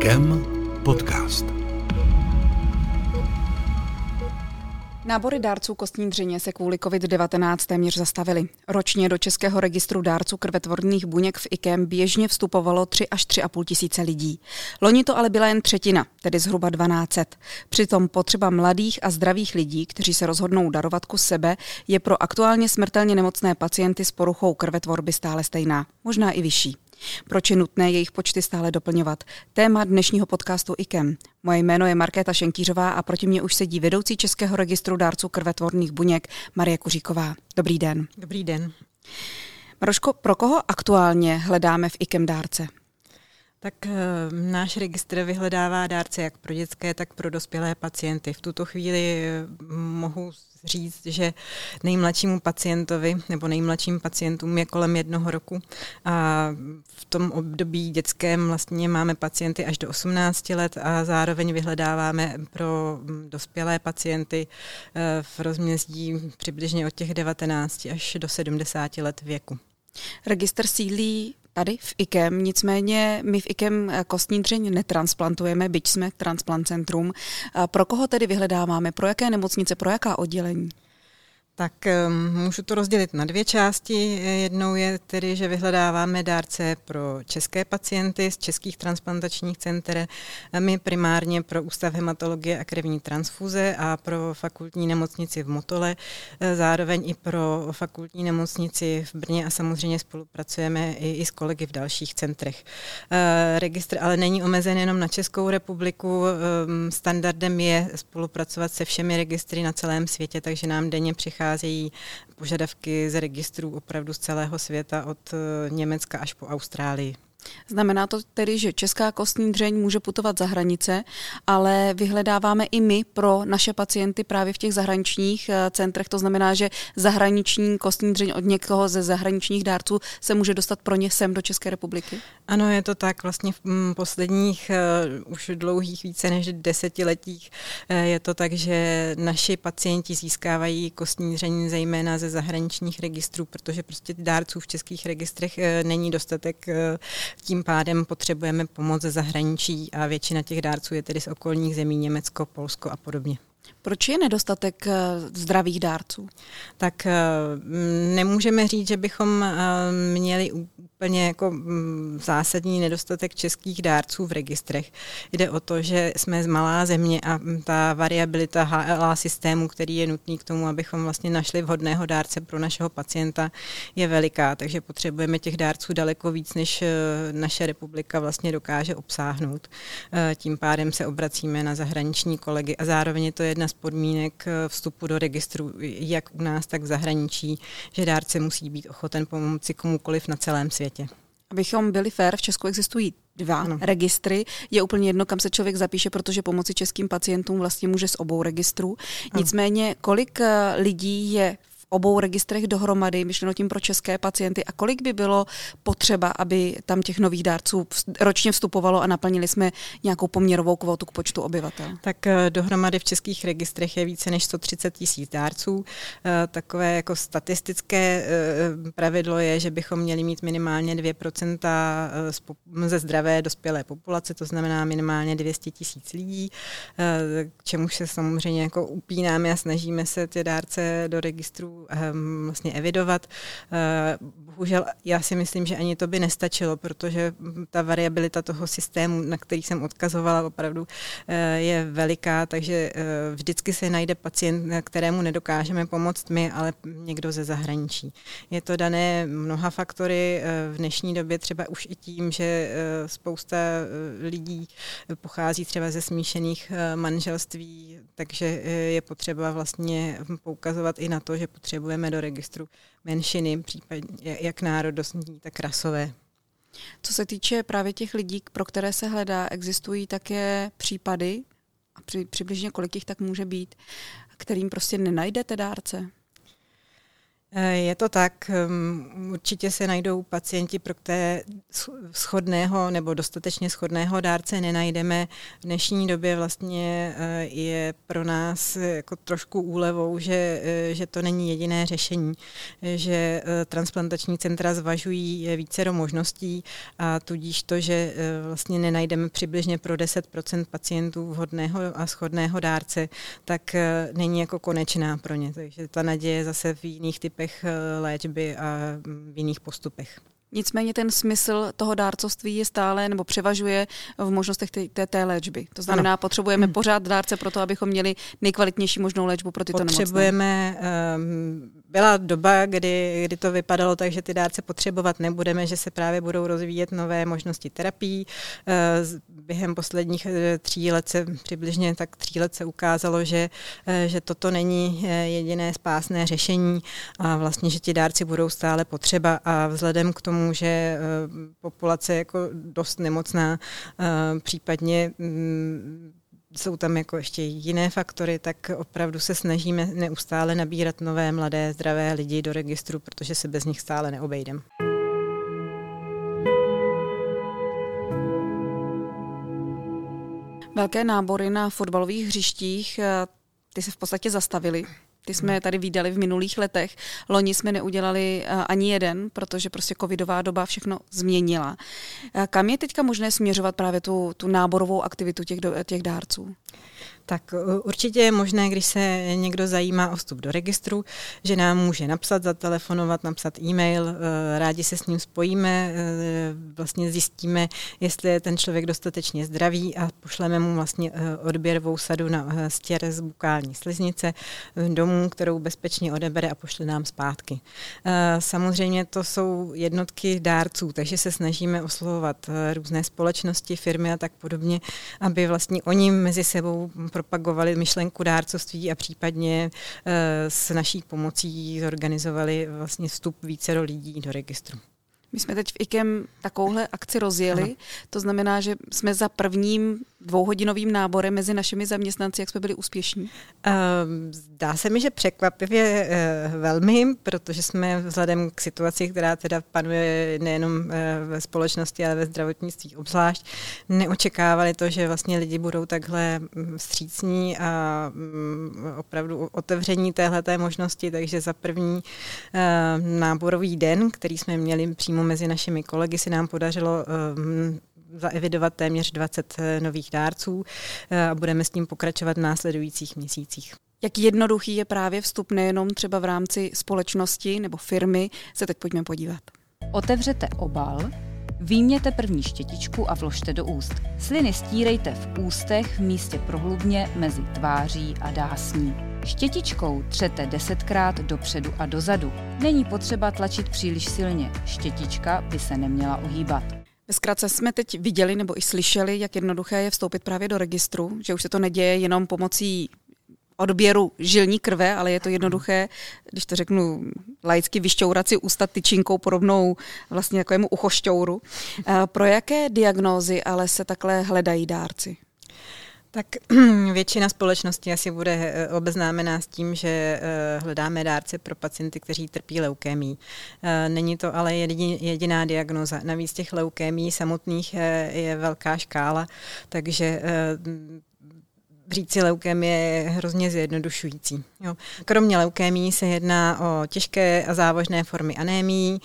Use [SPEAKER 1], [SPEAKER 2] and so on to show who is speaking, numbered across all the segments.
[SPEAKER 1] IKEM podcast.
[SPEAKER 2] Nábory dárců kostní dřeně se kvůli COVID-19 téměř zastavily. Ročně do Českého registru dárců krvetvorných buněk v IKEM běžně vstupovalo 3 až 3,5 tisíce lidí. Loni to ale byla jen třetina, tedy zhruba 1200. Přitom potřeba mladých a zdravých lidí, kteří se rozhodnou darovat kus sebe, je pro aktuálně smrtelně nemocné pacienty s poruchou krvetvorby stále stejná, možná i vyšší. Proč je nutné jejich počty stále doplňovat? Téma dnešního podcastu IKEM. Moje jméno je Markéta Šenkýřová a proti mě už sedí vedoucí Českého registru dárců krvetvorných buněk Marie Kuříková. Dobrý den.
[SPEAKER 3] Dobrý den.
[SPEAKER 2] Maroško, pro koho aktuálně hledáme v IKEM dárce?
[SPEAKER 3] Tak e, náš registr vyhledává dárce jak pro dětské, tak pro dospělé pacienty. V tuto chvíli e, mohu říct, že nejmladšímu pacientovi nebo nejmladším pacientům je kolem jednoho roku a v tom období dětském vlastně máme pacienty až do 18 let a zároveň vyhledáváme pro dospělé pacienty e, v rozmězdí přibližně od těch 19 až do 70 let věku.
[SPEAKER 2] Registr sídlí tady v IKEM, nicméně my v IKEM kostní dřeň netransplantujeme, byť jsme transplant centrum. Pro koho tedy vyhledáváme? Pro jaké nemocnice, pro jaká oddělení?
[SPEAKER 3] Tak um, můžu to rozdělit na dvě části. Jednou je tedy, že vyhledáváme dárce pro české pacienty z českých transplantačních center. My primárně pro Ústav hematologie a krevní transfuze a pro fakultní nemocnici v Motole, zároveň i pro fakultní nemocnici v Brně a samozřejmě spolupracujeme i, i s kolegy v dalších centrech. Registr ale není omezen jenom na Českou republiku. Standardem je spolupracovat se všemi registry na celém světě, takže nám denně přichází přicházejí požadavky z registrů opravdu z celého světa, od eh, Německa až po Austrálii.
[SPEAKER 2] Znamená to tedy, že česká kostní dřeň může putovat za hranice, ale vyhledáváme i my pro naše pacienty právě v těch zahraničních eh, centrech. To znamená, že zahraniční kostní dřeň od někoho ze zahraničních dárců se může dostat pro ně sem do České republiky?
[SPEAKER 3] Ano, je to tak. Vlastně v mm, posledních uh, už dlouhých více než desetiletích uh, je to tak, že naši pacienti získávají kostní dřeň zejména ze zahraničních registrů, protože prostě dárců v českých registrech uh, není dostatek tím pádem potřebujeme pomoc ze zahraničí a většina těch dárců je tedy z okolních zemí, Německo, Polsko a podobně.
[SPEAKER 2] Proč je nedostatek zdravých dárců?
[SPEAKER 3] Tak nemůžeme říct, že bychom měli úplně jako mm, zásadní nedostatek českých dárců v registrech. Jde o to, že jsme z malá země a mm, ta variabilita HLA systému, který je nutný k tomu, abychom vlastně našli vhodného dárce pro našeho pacienta, je veliká, takže potřebujeme těch dárců daleko víc, než naše republika vlastně dokáže obsáhnout. Tím pádem se obracíme na zahraniční kolegy a zároveň je to jedna z podmínek vstupu do registru, jak u nás, tak v zahraničí, že dárce musí být ochoten pomoci komukoliv na celém světě.
[SPEAKER 2] Abychom byli fér, v Česku existují dva ano. registry. Je úplně jedno, kam se člověk zapíše, protože pomoci českým pacientům vlastně může z obou registrů. Nicméně, kolik eh, lidí je obou registrech dohromady, myšleno tím pro české pacienty a kolik by bylo potřeba, aby tam těch nových dárců ročně vstupovalo a naplnili jsme nějakou poměrovou kvotu k počtu obyvatel?
[SPEAKER 3] Tak eh, dohromady v českých registrech je více než 130 tisíc dárců. Eh, takové jako statistické eh, pravidlo je, že bychom měli mít minimálně 2% ze zdravé dospělé populace, to znamená minimálně 200 tisíc lidí, k čemu se samozřejmě jako upínáme a snažíme se ty dárce do registru um, vlastně evidovat. Uh, bohužel já si myslím, že ani to by nestačilo, protože ta variabilita toho systému, na který jsem odkazovala, opravdu uh, je veliká, takže uh, vždycky se najde pacient, kterému nedokážeme pomoct my, ale někdo ze zahraničí. Je to dané mnoha faktory, v dnešní době třeba už i tím, že spousta lidí pochází třeba ze smíšených manželství, takže je potřeba vlastně poukazovat i na to, že potřeba potřebujeme do registru menšiny, případně jak národnostní, tak rasové.
[SPEAKER 2] Co se týče právě těch lidí, pro které se hledá, existují také případy, a při, přibližně kolik jich tak může být, kterým prostě nenajdete dárce?
[SPEAKER 3] Eh, je to tak. Hm, určitě se najdou pacienti, pro které schodného nebo dostatečně schodného dárce nenajdeme. V dnešní době vlastně eh, je pro nás jako trošku úlevou, že, eh, že to není jediné řešení, že transplantační centra zvažují více do možností a tudíž to, že vlastně nenajdeme přibližně pro 10% pacientů vhodného a schodného dárce, tak není jako konečná pro ně. Takže ta naděje zase v jiných typech typech eh, léčby a v jiných postupech.
[SPEAKER 2] Nicméně ten smysl toho dárcovství je stále nebo převažuje v možnostech té, té, té léčby. To znamená, ano. potřebujeme hmm. pořád dárce pro to, abychom měli nejkvalitnější možnou léčbu pro tyto
[SPEAKER 3] potřebujeme,
[SPEAKER 2] nemocné.
[SPEAKER 3] Um, byla doba, kdy, kdy to vypadalo tak, že ty dárce potřebovat nebudeme, že se právě budou rozvíjet nové možnosti terapií. Uh, během posledních uh, tří let se přibližně tak tří let se ukázalo, že, uh, že toto není jediné spásné řešení a vlastně, že ti dárci budou stále potřeba a vzhledem k tomu, tomu, že eh, populace je jako dost nemocná, eh, případně mm, jsou tam jako ještě jiné faktory, tak opravdu se snažíme neustále nabírat nové, mladé, zdravé lidi do registru, protože se bez nich stále neobejdeme.
[SPEAKER 2] Velké nábory na fotbalových hřištích, eh, ty se v podstatě zastavily. Ty jsme tady výdali v minulých letech. Loni jsme neudělali eh, ani jeden, protože prostě covidová doba všechno změnila. Eh, kam je teďka možné směřovat právě tu, tu náborovou aktivitu těch, těch dárců?
[SPEAKER 3] Tak určitě je možné, když se někdo zajímá o vstup do registru, že nám může napsat, zatelefonovat, napsat e-mail, eh, rádi se s ním spojíme, eh, vlastně zjistíme, jestli je ten člověk dostatečně zdravý a pošleme mu vlastně eh, odběrovou sadu na stěr z bukální sliznice domů, kterou bezpečně odebere a pošle nám zpátky. Samozřejmě to jsou jednotky dárců, takže se snažíme oslovovat různé společnosti, firmy a tak podobně, aby vlastně oni mezi sebou propagovali myšlenku dárcovství a případně eh, s naší pomocí zorganizovali vlastně vstup více do lidí do registru.
[SPEAKER 2] My jsme teď v IKEM takovouhle akci rozjeli, ano. to znamená, že jsme za prvním dvouhodinovým náborem mezi našimi zaměstnanci, jak jsme byli úspěšní?
[SPEAKER 3] Ehm, zdá se mi, že překvapivě eh, velmi, protože jsme vzhledem k situaci, která teda panuje nejenom eh, ve společnosti, ale ve zdravotnictví obzvlášť, neočekávali to, že vlastně lidi budou takhle mm, vstřícní a mm, opravdu otevření téhleté možnosti, takže za první eh, náborový den, který jsme měli přímo mezi našimi kolegy, se nám podařilo ehm, zaevidovat téměř 20 eh, nových dárců eh, a budeme s tím pokračovat v následujících měsících.
[SPEAKER 2] Jak jednoduchý je právě vstup nejenom třeba v rámci společnosti nebo firmy, se teď pojďme podívat.
[SPEAKER 4] Otevřete obal, Výjměte první štětičku a vložte do úst. Sliny stírejte v ústech v místě prohlubně mezi tváří a dásní. Štětičkou třete desetkrát dopředu a dozadu. Není potřeba tlačit příliš silně, štětička by se neměla uhýbat.
[SPEAKER 2] Zkrátka jsme teď viděli nebo i slyšeli, jak jednoduché je vstoupit právě do registru, že už se to neděje jenom pomocí odběru žilní krve, ale je to jednoduché, když to řeknu laicky, vyšťourat si ústa tyčinkou podobnou vlastně jakému uchošťouru. Eh, pro jaké diagnózy ale se takhle hledají dárci?
[SPEAKER 3] Tak většina společnosti asi bude eh, obeznámená s tím, že eh, hledáme dárce pro pacienty, kteří trpí leukémí. Eh, není to ale jediná diagnoza. Navíc těch leukémí samotných je velká škála, takže říci leukémie je hrozně zjednodušující. Jo. Kromě leukémí se jedná o těžké a závažné formy anémí,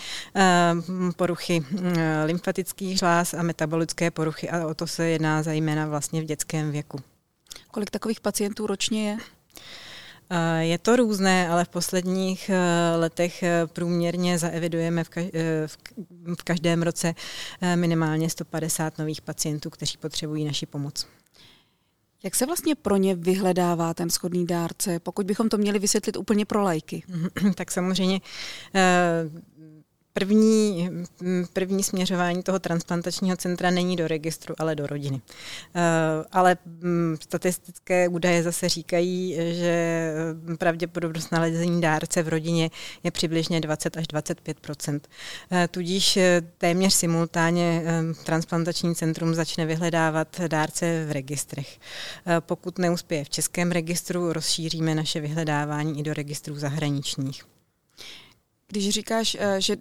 [SPEAKER 3] poruchy lymfatických žláz a metabolické poruchy a o to se jedná zejména vlastně v dětském věku.
[SPEAKER 2] Kolik takových pacientů ročně je?
[SPEAKER 3] Je to různé, ale v posledních eh, letech eh, průměrně zaevidujeme eh, v každém roce minimálně 150 nových pacientů, kteří potřebují naši pomoc.
[SPEAKER 2] Jak se vlastně pro ně vyhledává ten schodný dárce, pokud bychom to měli vysvětlit úplně pro lajky?
[SPEAKER 3] tak samozřejmě První, první směřování toho transplantačního centra není do registru, ale do rodiny. Eh, ale statistické údaje zase říkají, že pravděpodobnost nalezení dárce v rodině je přibližně 20 až 25 eh, Tudíž eh, téměř simultánně transplantační centrum začne vyhledávat dárce v registrech. Pokud neuspěje v českém registru, rozšíříme naše vyhledávání i do registrů zahraničních.
[SPEAKER 2] Když říkáš, že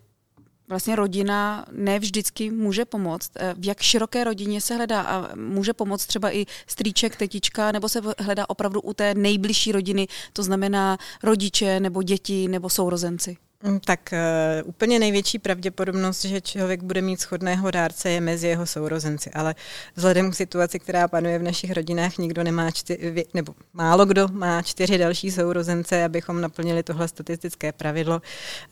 [SPEAKER 2] vlastně rodina ne vždycky může pomoct. Eh, v jak široké rodině se hledá a může pomoct třeba i strýček, tetička, nebo se hledá opravdu u té nejbližší rodiny, to znamená rodiče nebo děti nebo sourozenci?
[SPEAKER 3] Mm, tak uh, úplně největší pravděpodobnost, že člověk bude mít schodného dárce, je mezi jeho sourozenci. Ale vzhledem k situaci, která panuje v našich rodinách, nikdo nemá čtyři, nebo málo kdo má čtyři další sourozence, abychom naplnili tohle statistické pravidlo.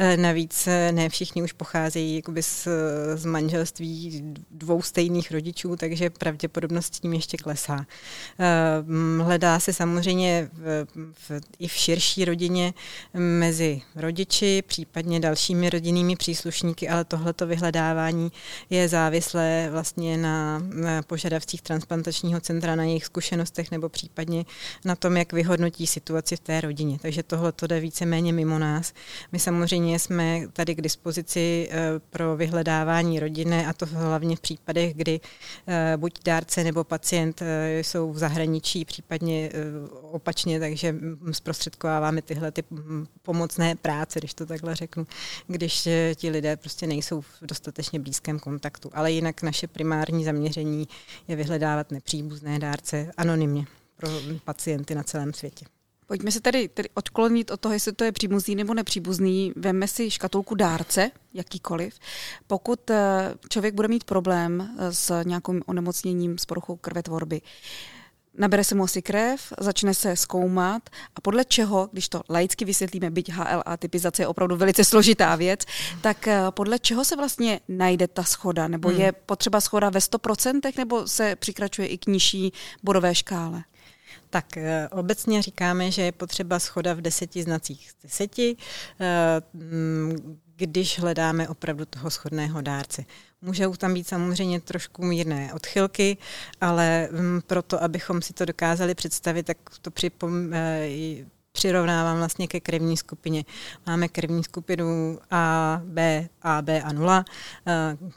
[SPEAKER 3] Uh, navíc uh, ne všichni už pocházejí jakoby z, z manželství dvou stejných rodičů, takže pravděpodobnost tím ještě klesá. Uh, hledá se samozřejmě v, v, i v širší rodině mezi rodiči, případně dalšími rodinnými příslušníky, ale tohleto vyhledávání je závislé vlastně na, požadavcích transplantačního centra, na jejich zkušenostech nebo případně na tom, jak vyhodnotí situaci v té rodině. Takže tohle to jde víceméně mimo nás. My samozřejmě jsme tady k dispozici eh, pro vyhledávání rodiny a to hlavně v případech, kdy eh, buď dárce nebo pacient eh, jsou v zahraničí, případně opačně, takže zprostředkováváme tyhle ty pomocné práce, když to takhle řeknu, když eh, ti lidé prostě nejsou v dostatečně blízkém kontaktu. Ale jinak naše primární zaměření je vyhledávat nepříbuzné dárce anonymně pro pacienty na celém světě.
[SPEAKER 2] Pojďme se tedy, tedy odklonit od toho, jestli to je příbuzný nebo nepříbuzný. Vemme si škatulku dárce, jakýkoliv. Pokud eh, člověk bude mít problém eh, s nějakým onemocněním, s poruchou krvetvorby, nabere se mu asi krev, začne se zkoumat a podle čeho, když to laicky vysvětlíme, byť HLA typizace je opravdu velice složitá věc, tak eh, podle čeho se vlastně najde ta schoda? Nebo hmm. je potřeba schoda ve 100% nebo se přikračuje i k nižší bodové škále?
[SPEAKER 3] Tak eh, obecně říkáme, že je potřeba schoda v deseti znacích z deseti, eh, mm, když hledáme opravdu toho schodného dárce. Můžou tam být samozřejmě trošku mírné odchylky, ale mm, proto, abychom si to dokázali představit, tak to připom, eh, přirovnávám vlastně ke krevní skupině. Máme krevní skupinu A, B, A, B a 0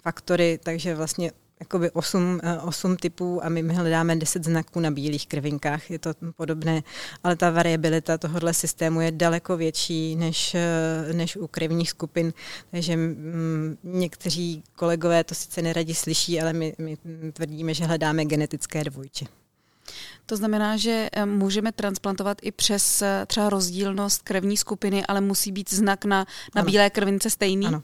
[SPEAKER 3] faktory, takže vlastně jakoby 8, 8 eh, typů a my hledáme 10 znaků na bílých krvinkách, je to podobné, ale ta variabilita tohohle systému je daleko větší než, eh, než u krevních skupin, takže mm, někteří kolegové to sice neradi slyší, ale my, my tvrdíme, že hledáme genetické dvojče.
[SPEAKER 2] To znamená, že eh, můžeme transplantovat i přes eh, třeba rozdílnost krevní skupiny, ale musí být znak na, na bílé krvince stejný?
[SPEAKER 3] Ano.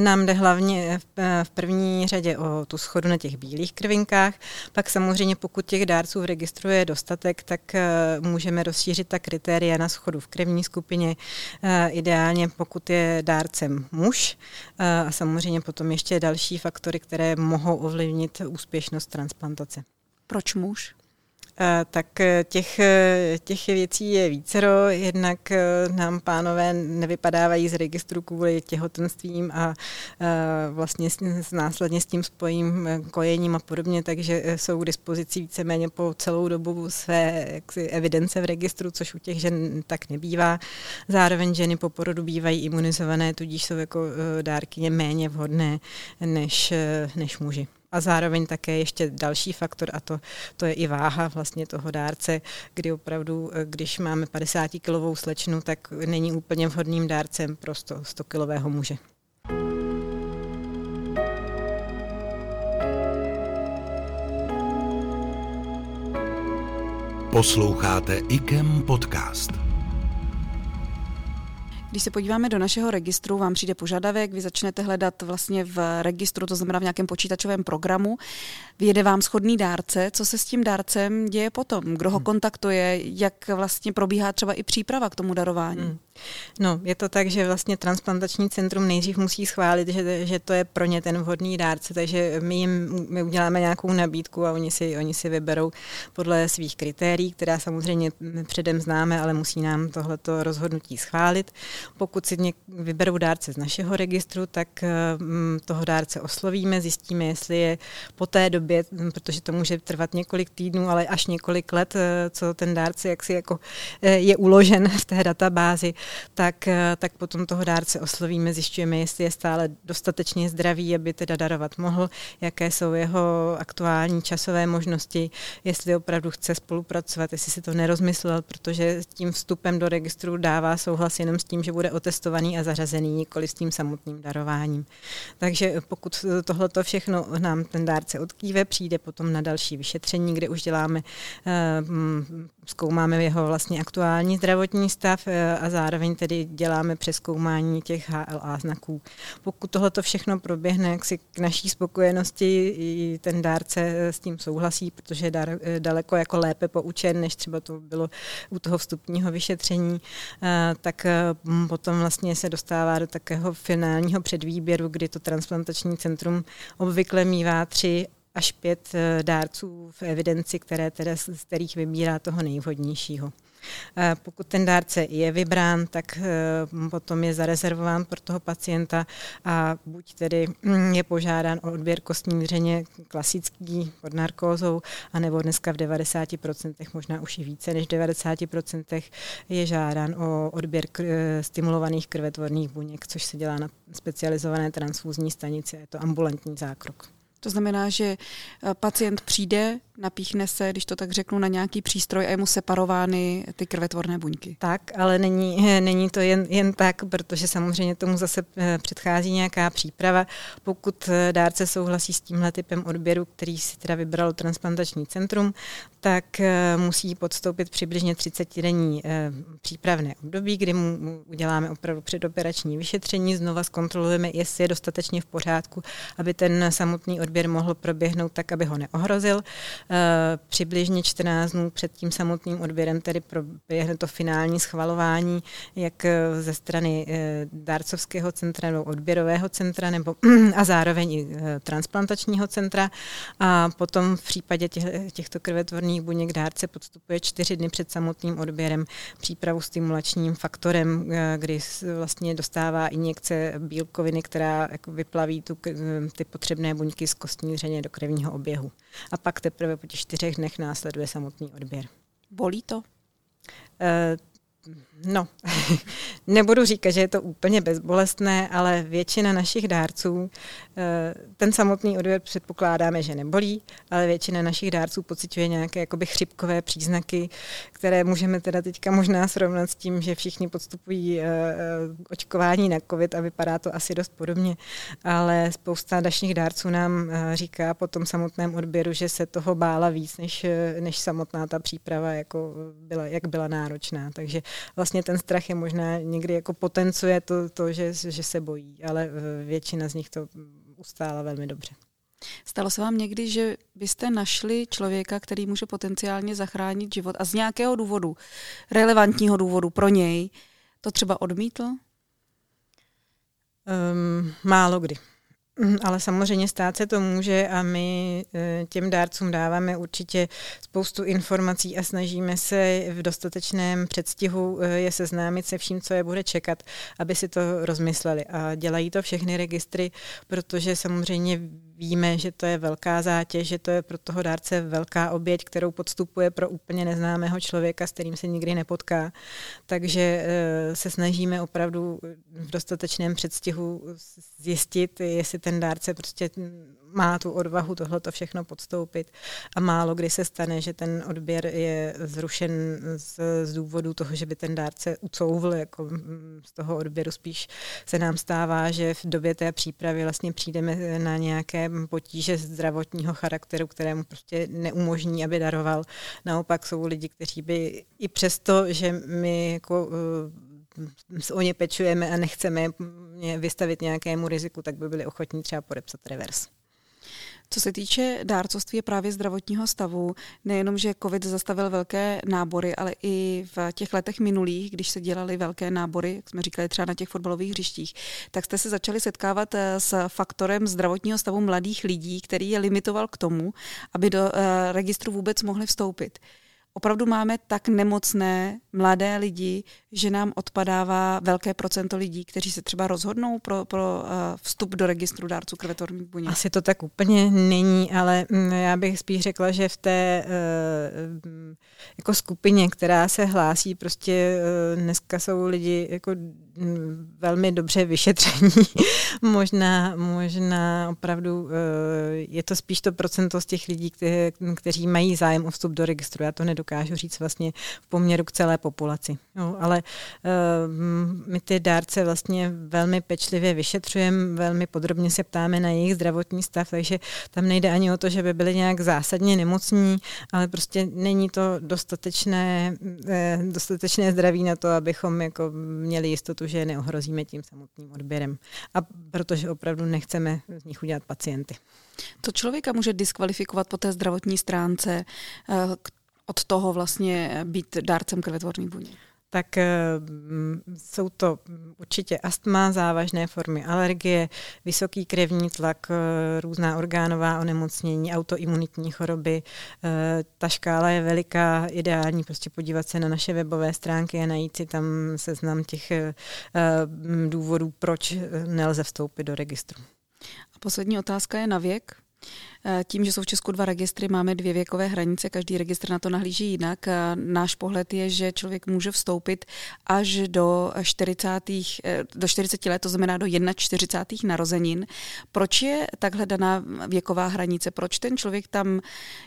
[SPEAKER 3] Nám jde hlavně v, eh, v první řadě o tu schodu na těch bílých krvinkách. Pak samozřejmě, pokud těch dárců v registru je dostatek, tak můžeme rozšířit ta kritéria na schodu v krevní skupině. Ideálně, pokud je dárcem muž. A samozřejmě potom ještě další faktory, které mohou ovlivnit úspěšnost transplantace.
[SPEAKER 2] Proč muž?
[SPEAKER 3] Tak eh, těch, eh, těch věcí je vícero. Jednak eh, nám pánové nevypadávají z registru kvůli těhotenstvím a vlastně s, následně s tím spojím kojením a podobně, takže jsou k dispozici víceméně po celou dobu své jaksi, evidence v registru, což u těch žen tak nebývá. Zároveň ženy po porodu bývají imunizované, tudíž jsou jako dárkyně méně vhodné než, než muži. A zároveň také ještě další faktor, a to, to je i váha vlastně toho dárce, kdy opravdu, eh, když máme 50-kilovou slečnu, tak není úplně vhodným dárcem pro 100-kilového muže.
[SPEAKER 1] Posloucháte IKEM podcast.
[SPEAKER 2] Když se podíváme do našeho registru, vám přijde požadavek, vy začnete hledat vlastně v registru, to znamená v nějakém počítačovém programu, vyjede vám schodný dárce, co se s tím dárcem děje potom, kdo ho hmm. kontaktuje, jak vlastně probíhá třeba i příprava k tomu darování. Hmm.
[SPEAKER 3] No, je to tak, že vlastně transplantační centrum nejdřív musí schválit, že, že to je pro ně ten vhodný dárce, takže my jim my uděláme nějakou nabídku a oni si, oni si vyberou podle svých kritérií, která samozřejmě předem známe, ale musí nám tohleto rozhodnutí schválit. Pokud si něk, vyberou dárce z našeho registru, tak um, toho dárce oslovíme, zjistíme, jestli je po té době, protože to může trvat několik týdnů, ale až několik let, eh, co ten dárce jaksi jako eh, je uložen v té databázi, tak, eh, tak potom toho dárce oslovíme, zjišťujeme, jestli je stále dostatečně zdravý, aby teda darovat mohl, jaké jsou jeho aktuální časové možnosti, jestli opravdu chce spolupracovat, jestli si to nerozmyslel, protože tím vstupem do registru dává souhlas jenom s tím, že že bude otestovaný a zařazený nikoli s tím samotným darováním. Takže pokud tohleto všechno nám ten dárce odkýve, přijde potom na další vyšetření, kde už děláme, zkoumáme jeho vlastně aktuální zdravotní stav a zároveň tedy děláme přeskoumání těch HLA znaků. Pokud tohleto všechno proběhne jak si k naší spokojenosti, i ten dárce s tím souhlasí, protože je daleko jako lépe poučen, než třeba to bylo u toho vstupního vyšetření, tak potom vlastně se dostává do takého finálního předvýběru, kdy to transplantační centrum obvykle mívá tři až pět e, dárců v evidenci, které teda, z kterých vybírá toho nejvhodnějšího. Pokud ten dárce je vybrán, tak eh, potom je zarezervován pro toho pacienta a buď tedy mm, je požádán o odběr kostní dřeně klasický pod narkózou, anebo dneska v 90%, možná už i více než 90% je žádán o odběr eh, stimulovaných krvetvorných buněk, což se dělá na specializované transfúzní stanici. Je to ambulantní zákrok.
[SPEAKER 2] To znamená, že eh, pacient přijde, napíchne se, když to tak řeknu, na nějaký přístroj a je mu separovány ty krvetvorné buňky.
[SPEAKER 3] Tak, ale není, není to jen, jen tak, protože samozřejmě tomu zase eh, předchází nějaká příprava. Pokud eh, dárce souhlasí s tímhle typem odběru, který si teda vybralo transplantační centrum, tak musí podstoupit přibližně 30-denní přípravné období, kdy mu uděláme opravdu předoperační vyšetření, znova zkontrolujeme, jestli je dostatečně v pořádku, aby ten samotný odběr mohl proběhnout tak, aby ho neohrozil. Eh, přibližně 14 dnů před tím samotným odběrem tedy proběhne to finální schvalování, jak eh, ze strany eh, dárcovského centra nebo odběrového centra nebo a zároveň i transplantačního centra. A potom v případě těch, těchto krvetvorných buněk dárce podstupuje čtyři dny před samotným odběrem přípravu stimulačním faktorem, kdy vlastně dostává injekce bílkoviny, která jako vyplaví tu, ty potřebné buňky z kostní dřeně do krevního oběhu. A pak teprve po těch čtyřech dnech následuje samotný odběr.
[SPEAKER 2] Bolí to?
[SPEAKER 3] Uh, No, nebudu říkat, že je to úplně bezbolestné, ale většina našich dárců, eh, ten samotný odvěr předpokládáme, že nebolí, ale většina našich dárců pociťuje nějaké jakoby chřipkové příznaky, které můžeme teda teďka možná srovnat s tím, že všichni podstupují eh, eh, očkování na covid a vypadá to asi dost podobně, ale spousta našich dárců nám říká po tom samotném odběru, že se toho bála víc, než, než samotná ta příprava, jako byla, jak byla náročná. Takže vlastně ten strach je možná někdy jako potencuje to, to že, že se bojí, ale eh, většina z nich to ustála velmi dobře.
[SPEAKER 2] Stalo se vám někdy, že byste našli člověka, který může potenciálně zachránit život a z nějakého důvodu, relevantního důvodu pro něj, to třeba odmítl? Um,
[SPEAKER 3] málo kdy. Mhm, ale samozřejmě stát se to může a my eh, těm dárcům dáváme určitě spoustu informací a snažíme se v dostatečném předstihu eh, je seznámit se vším, co je bude čekat, aby si to rozmysleli. A dělají to všechny registry, protože samozřejmě víme, že to je velká zátěž, že to je pro toho dárce velká oběť, kterou podstupuje pro úplně neznámého člověka, s kterým se nikdy nepotká. Takže eh, se snažíme opravdu v dostatečném předstihu zjistit, jestli ten dárce prostě má tu odvahu tohleto všechno podstoupit a málo kdy se stane, že ten odběr je zrušen z, z důvodu toho, že by ten dárce ucouvl, jako z toho odběru spíš se nám stává, že v době té přípravy vlastně přijdeme na nějaké potíže zdravotního charakteru, kterému prostě neumožní, aby daroval. Naopak jsou lidi, kteří by i přesto, že my jako eh, o ně pečujeme a nechceme vystavit nějakému riziku, tak by byli ochotní třeba podepsat revers.
[SPEAKER 2] Co se týče dárcovství právě zdravotního stavu, nejenom, že COVID zastavil velké nábory, ale i v těch letech minulých, když se dělaly velké nábory, jak jsme říkali třeba na těch fotbalových hřištích, tak jste se začali setkávat eh, s faktorem zdravotního stavu mladých lidí, který je limitoval k tomu, aby do eh, registru vůbec mohli vstoupit opravdu máme tak nemocné mladé lidi, že nám odpadává velké procento lidí, kteří se třeba rozhodnou pro, pro uh, vstup do registru dárců krvetvorných buněk.
[SPEAKER 3] Asi to tak úplně není, ale mm, já bych spíš řekla, že v té uh, jako skupině, která se hlásí, prostě uh, dneska jsou lidi jako mm, velmi dobře vyšetření. možná, možná opravdu je to spíš to procento z těch lidí, kteří, kteří mají zájem o vstup do registru. Já to nedokážu říct vlastně v poměru k celé populaci. Jo, ale uh, my ty dárce vlastně velmi pečlivě vyšetřujeme, velmi podrobně se ptáme na jejich zdravotní stav, takže tam nejde ani o to, že by byli nějak zásadně nemocní, ale prostě není to dostatečné, eh, dostatečné zdraví na to, abychom jako měli jistotu, že je neohrozíme tím samotným odběrem. A protože opravdu nechceme z nich udělat pacienty.
[SPEAKER 2] Co člověka může diskvalifikovat po té zdravotní stránce eh, od toho vlastně být dárcem krvetvorných buněk?
[SPEAKER 3] Tak eh, jsou to určitě astma, závažné formy alergie, vysoký krevní tlak, eh, různá orgánová onemocnění, autoimunitní choroby. Ta škála je veliká, ideální prostě podívat se na naše webové stránky a najít si tam seznam těch důvodů, proč nelze vstoupit do registru.
[SPEAKER 2] A poslední otázka je na věk. Eh, tím, že jsou v Česku dva registry, máme dvě věkové hranice, každý registr na to nahlíží jinak. Náš pohled je, že člověk může vstoupit až do 40. Eh, do 40 let, to znamená do 41. narozenin. Proč je takhle daná věková hranice? Proč ten člověk tam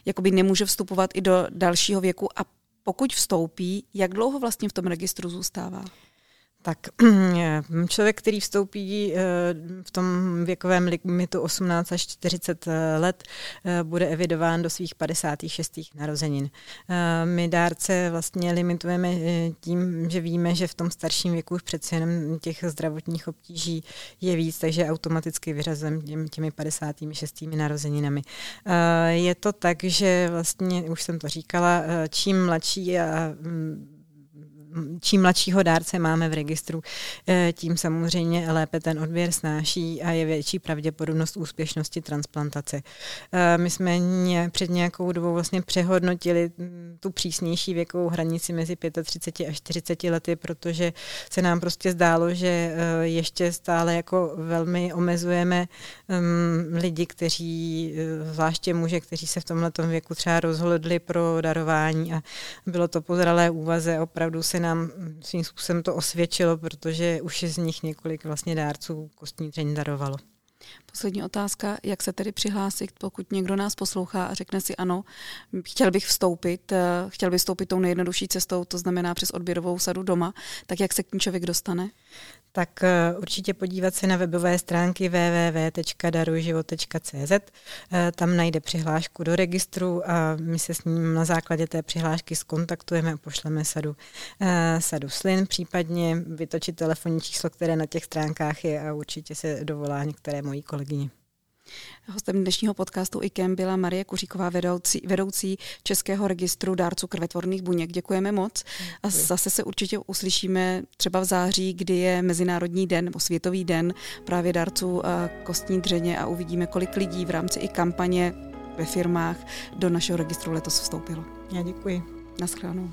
[SPEAKER 2] jakoby nemůže vstupovat i do dalšího věku a pokud vstoupí, jak dlouho vlastně v tom registru zůstává?
[SPEAKER 3] Tak člověk, který vstoupí eh, v tom věkovém limitu 18 až 40 eh, let, eh, bude evidován do svých 56. narozenin. My dárce vlastně limitujeme tím, že víme, že v tom starším věku už jenom těch zdravotních obtíží je víc, takže automaticky vyrazem těmi 56. narozeninami. Je to tak, že vlastně, už jsem to říkala, čím mladší a mm, čím mladšího dárce máme v registru, eh, tím samozřejmě lépe ten odběr snáší a je větší pravděpodobnost úspěšnosti transplantace. Eh, my jsme před nějakou dobou vlastně přehodnotili mm, tu přísnější věkovou hranici mezi 35 a 40 lety, protože se nám prostě zdálo, že eh, ještě stále jako velmi omezujeme mm, lidi, kteří, zvláště muže, kteří se v tomhle věku třeba rozhodli pro darování a bylo to po zralé úvaze, opravdu se nám svým způsobem to osvědčilo, protože už je z nich několik vlastně dárců kostní dřeň darovalo.
[SPEAKER 2] Poslední otázka, jak se tedy přihlásit, pokud někdo nás poslouchá a řekne si ano, chtěl bych vstoupit, eh, chtěl bych vstoupit tou nejjednodušší cestou, to znamená přes odběrovou sadu doma, tak jak se k ní člověk dostane?
[SPEAKER 3] Tak eh, určitě podívat se na webové stránky www.darujživot.cz. Eh, tam najde přihlášku do registru a my se s ním na základě té přihlášky skontaktujeme a pošleme sadu, eh, sadu slin, případně vytočit telefonní číslo, které na těch stránkách je a určitě se dovolá některé mojí kolegyně.
[SPEAKER 2] Hostem dnešního podcastu IKEM byla Marie Kuříková, vedoucí, vedoucí Českého registru dárců krvetvorných buněk. Děkujeme moc a zase se určitě uslyšíme třeba v září, kdy je Mezinárodní den nebo Světový den právě dárců eh, kostní dřeně a uvidíme, kolik lidí v rámci i kampaně ve firmách do našeho registru letos vstoupilo.
[SPEAKER 3] Já děkuji.
[SPEAKER 2] Naschledanou.